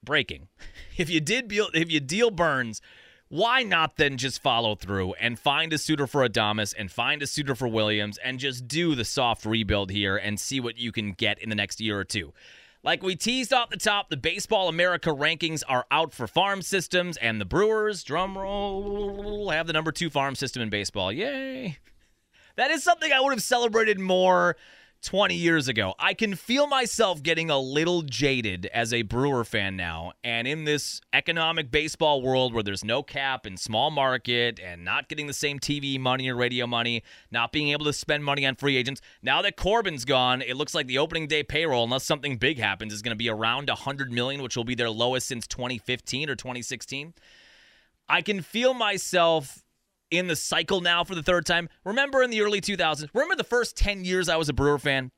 breaking. If you did if you deal Burnes, why not then just follow through and find a suitor for Adames and find a suitor for Williams and just do the soft rebuild here and see what you can get in the next year or two? Like we teased off the top, the Baseball America rankings are out for farm systems, and the Brewers, drum roll, have the number two farm system in baseball. Yay! That is something I would have celebrated more 20 years ago. I can feel myself getting a little jaded as a Brewer fan now. And in this economic baseball world where there's no cap and small market and not getting the same TV money or radio money, not being able to spend money on free agents, now that Corbin's gone, it looks like the opening day payroll, unless something big happens, is going to be around 100 million, which will be their lowest since 2015 or 2016. I can feel myself in the cycle now for the third time. Remember in the early 2000s? Remember the first 10 years I was a Brewer fan?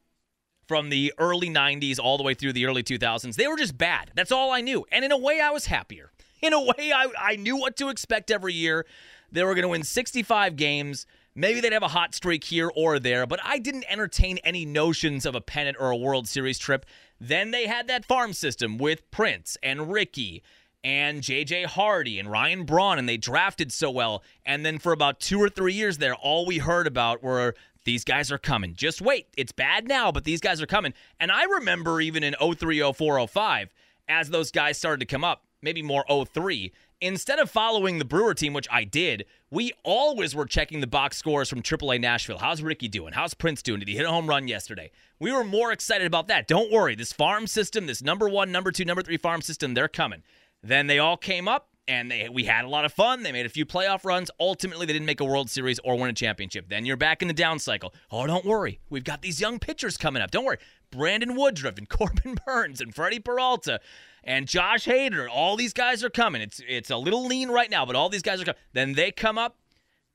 From the early 90s all the way through the early 2000s. They were just bad. That's all I knew. And in a way, I was happier. In a way, I, I knew what to expect every year. They were going to win 65 games. Maybe they'd have a hot streak here or there, but I didn't entertain any notions of a pennant or a World Series trip. Then they had that farm system with Prince and Rickie and JJ Hardy and Ryan Braun, and they drafted so well. And then for about two or three years there, all we heard about were these guys are coming. Just wait. It's bad now, but these guys are coming. And I remember even in 03, 04, 05, as those guys started to come up, maybe more 03, instead of following the Brewer team, which I did, we always were checking the box scores from AAA Nashville. How's Rickie doing? How's Prince doing? Did he hit a home run yesterday? We were more excited about that. Don't worry. This farm system, this number one, number two, number three farm system, they're coming. Then they all came up and they we had a lot of fun. They made a few playoff runs. Ultimately, they didn't make a World Series or win a championship. Then you're back in the down cycle. Oh, don't worry. We've got these young pitchers coming up. Don't worry. Brandon Woodruff and Corbin Burnes and Freddie Peralta and Josh Hader. All these guys are coming. It's it's a little lean right now, but all these guys are coming. Then they come up.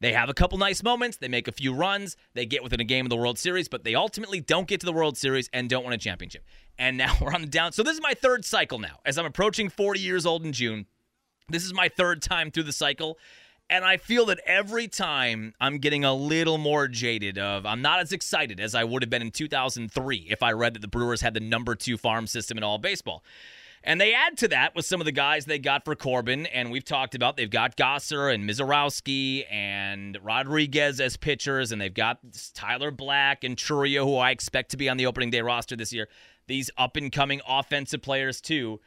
They have a couple nice moments. They make a few runs. They get within a game of the World Series, but they ultimately don't get to the World Series and don't win a championship and now we're on the down. So this is my third cycle now. As I'm approaching 40 years old in June, this is my third time through the cycle. And I feel that every time I'm getting a little more jaded of I'm not as excited as I would have been in 2003 if I read that the Brewers had the number 2 farm system in all baseball. And they add to that with some of the guys they got for Corbin, and we've talked about they've got Gasser and Misiorowski and Rodriguez as pitchers, and they've got Tyler Black and Chourio, who I expect to be on the opening day roster this year. These up and coming offensive players, too.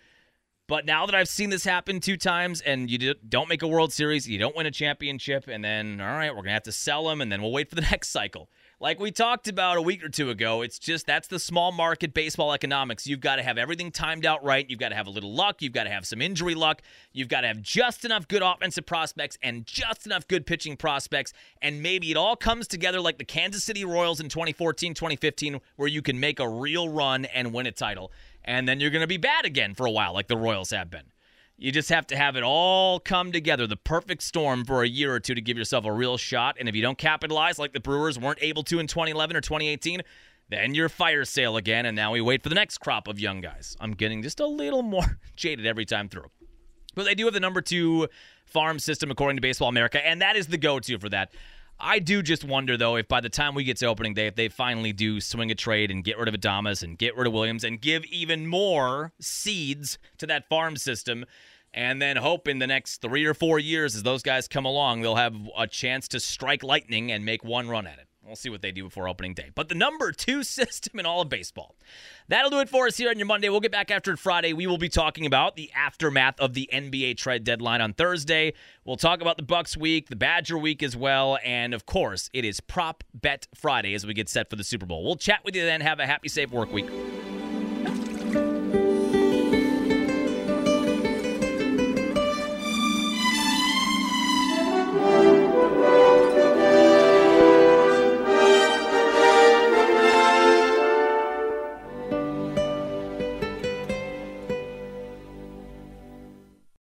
But now that I've seen this happen two times and you don't make a World Series, you don't win a championship, and then, all right, we're going to have to sell them, and then we'll wait for the next cycle. Like we talked about a week or two ago, it's just that's the small market baseball economics. You've got to have everything timed out right. You've got to have a little luck. You've got to have some injury luck. You've got to have just enough good offensive prospects and just enough good pitching prospects. And maybe it all comes together like the Kansas City Royals in 2014, 2015, where you can make a real run and win a title. And then you're going to be bad again for a while, like the Royals have been. You just have to have it all come together, the perfect storm for a year or two to give yourself a real shot. And if you don't capitalize like the Brewers weren't able to in 2011 or 2018, then you're fire sale again. And now we wait for the next crop of young guys. I'm getting just a little more jaded every time through. But they do have the number two farm system according to Baseball America, and that is the go to for that. I do just wonder though if by the time we get to opening day, if they finally do swing a trade and get rid of Adames and get rid of Williams and give even more seeds to that farm system, and then hope in the next three or four years as those guys come along, they'll have a chance to strike lightning and make one run at it. We'll see what they do before opening day. But the number two system in all of baseball. That'll do it for us here on your Monday. We'll get back after Friday. We will be talking about the aftermath of the NBA trade deadline on Thursday. We'll talk about the Bucks week, the Badger week as well, and of course, it is Prop Bet Friday as we get set for the Super Bowl. We'll chat with you then. Have a happy, safe work week.